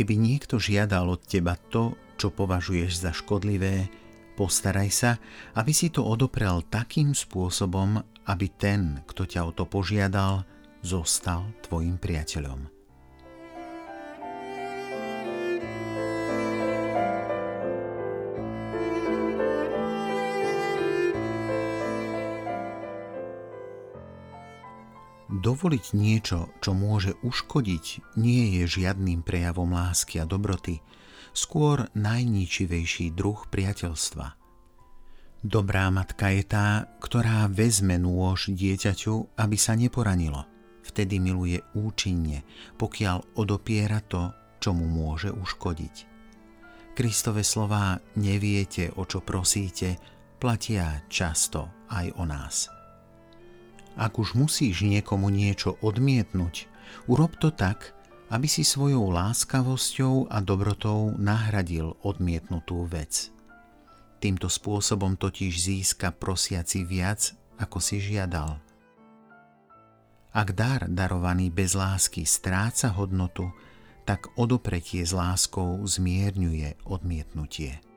keby niekto žiadal od teba to, čo považuješ za škodlivé, postaraj sa, aby si to odoprel takým spôsobom, aby ten, kto ťa o to požiadal, zostal tvojim priateľom. Dovoliť niečo, čo môže uškodiť, nie je žiadnym prejavom lásky a dobroty, skôr najničivejší druh priateľstva. Dobrá matka je tá, ktorá vezme nôž dieťaťu, aby sa neporanilo. Vtedy miluje účinne, pokiaľ odopiera to, čo mu môže uškodiť. Kristove slová neviete, o čo prosíte, platia často aj o nás. Ak už musíš niekomu niečo odmietnúť, urob to tak, aby si svojou láskavosťou a dobrotou nahradil odmietnutú vec. Týmto spôsobom totiž získa prosiaci viac, ako si žiadal. Ak dar darovaný bez lásky stráca hodnotu, tak odopretie s láskou zmierňuje odmietnutie.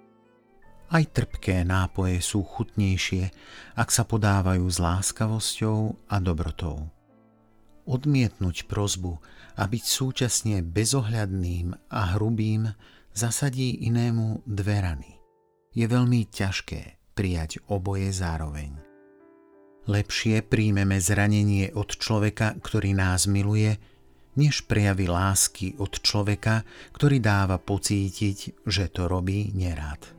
Aj trpké nápoje sú chutnejšie, ak sa podávajú s láskavosťou a dobrotou. Odmietnúť prozbu a byť súčasne bezohľadným a hrubým zasadí inému dve rany. Je veľmi ťažké prijať oboje zároveň. Lepšie príjmeme zranenie od človeka, ktorý nás miluje, než prejavy lásky od človeka, ktorý dáva pocítiť, že to robí nerád.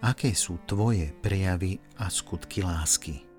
Aké sú tvoje prejavy a skutky lásky.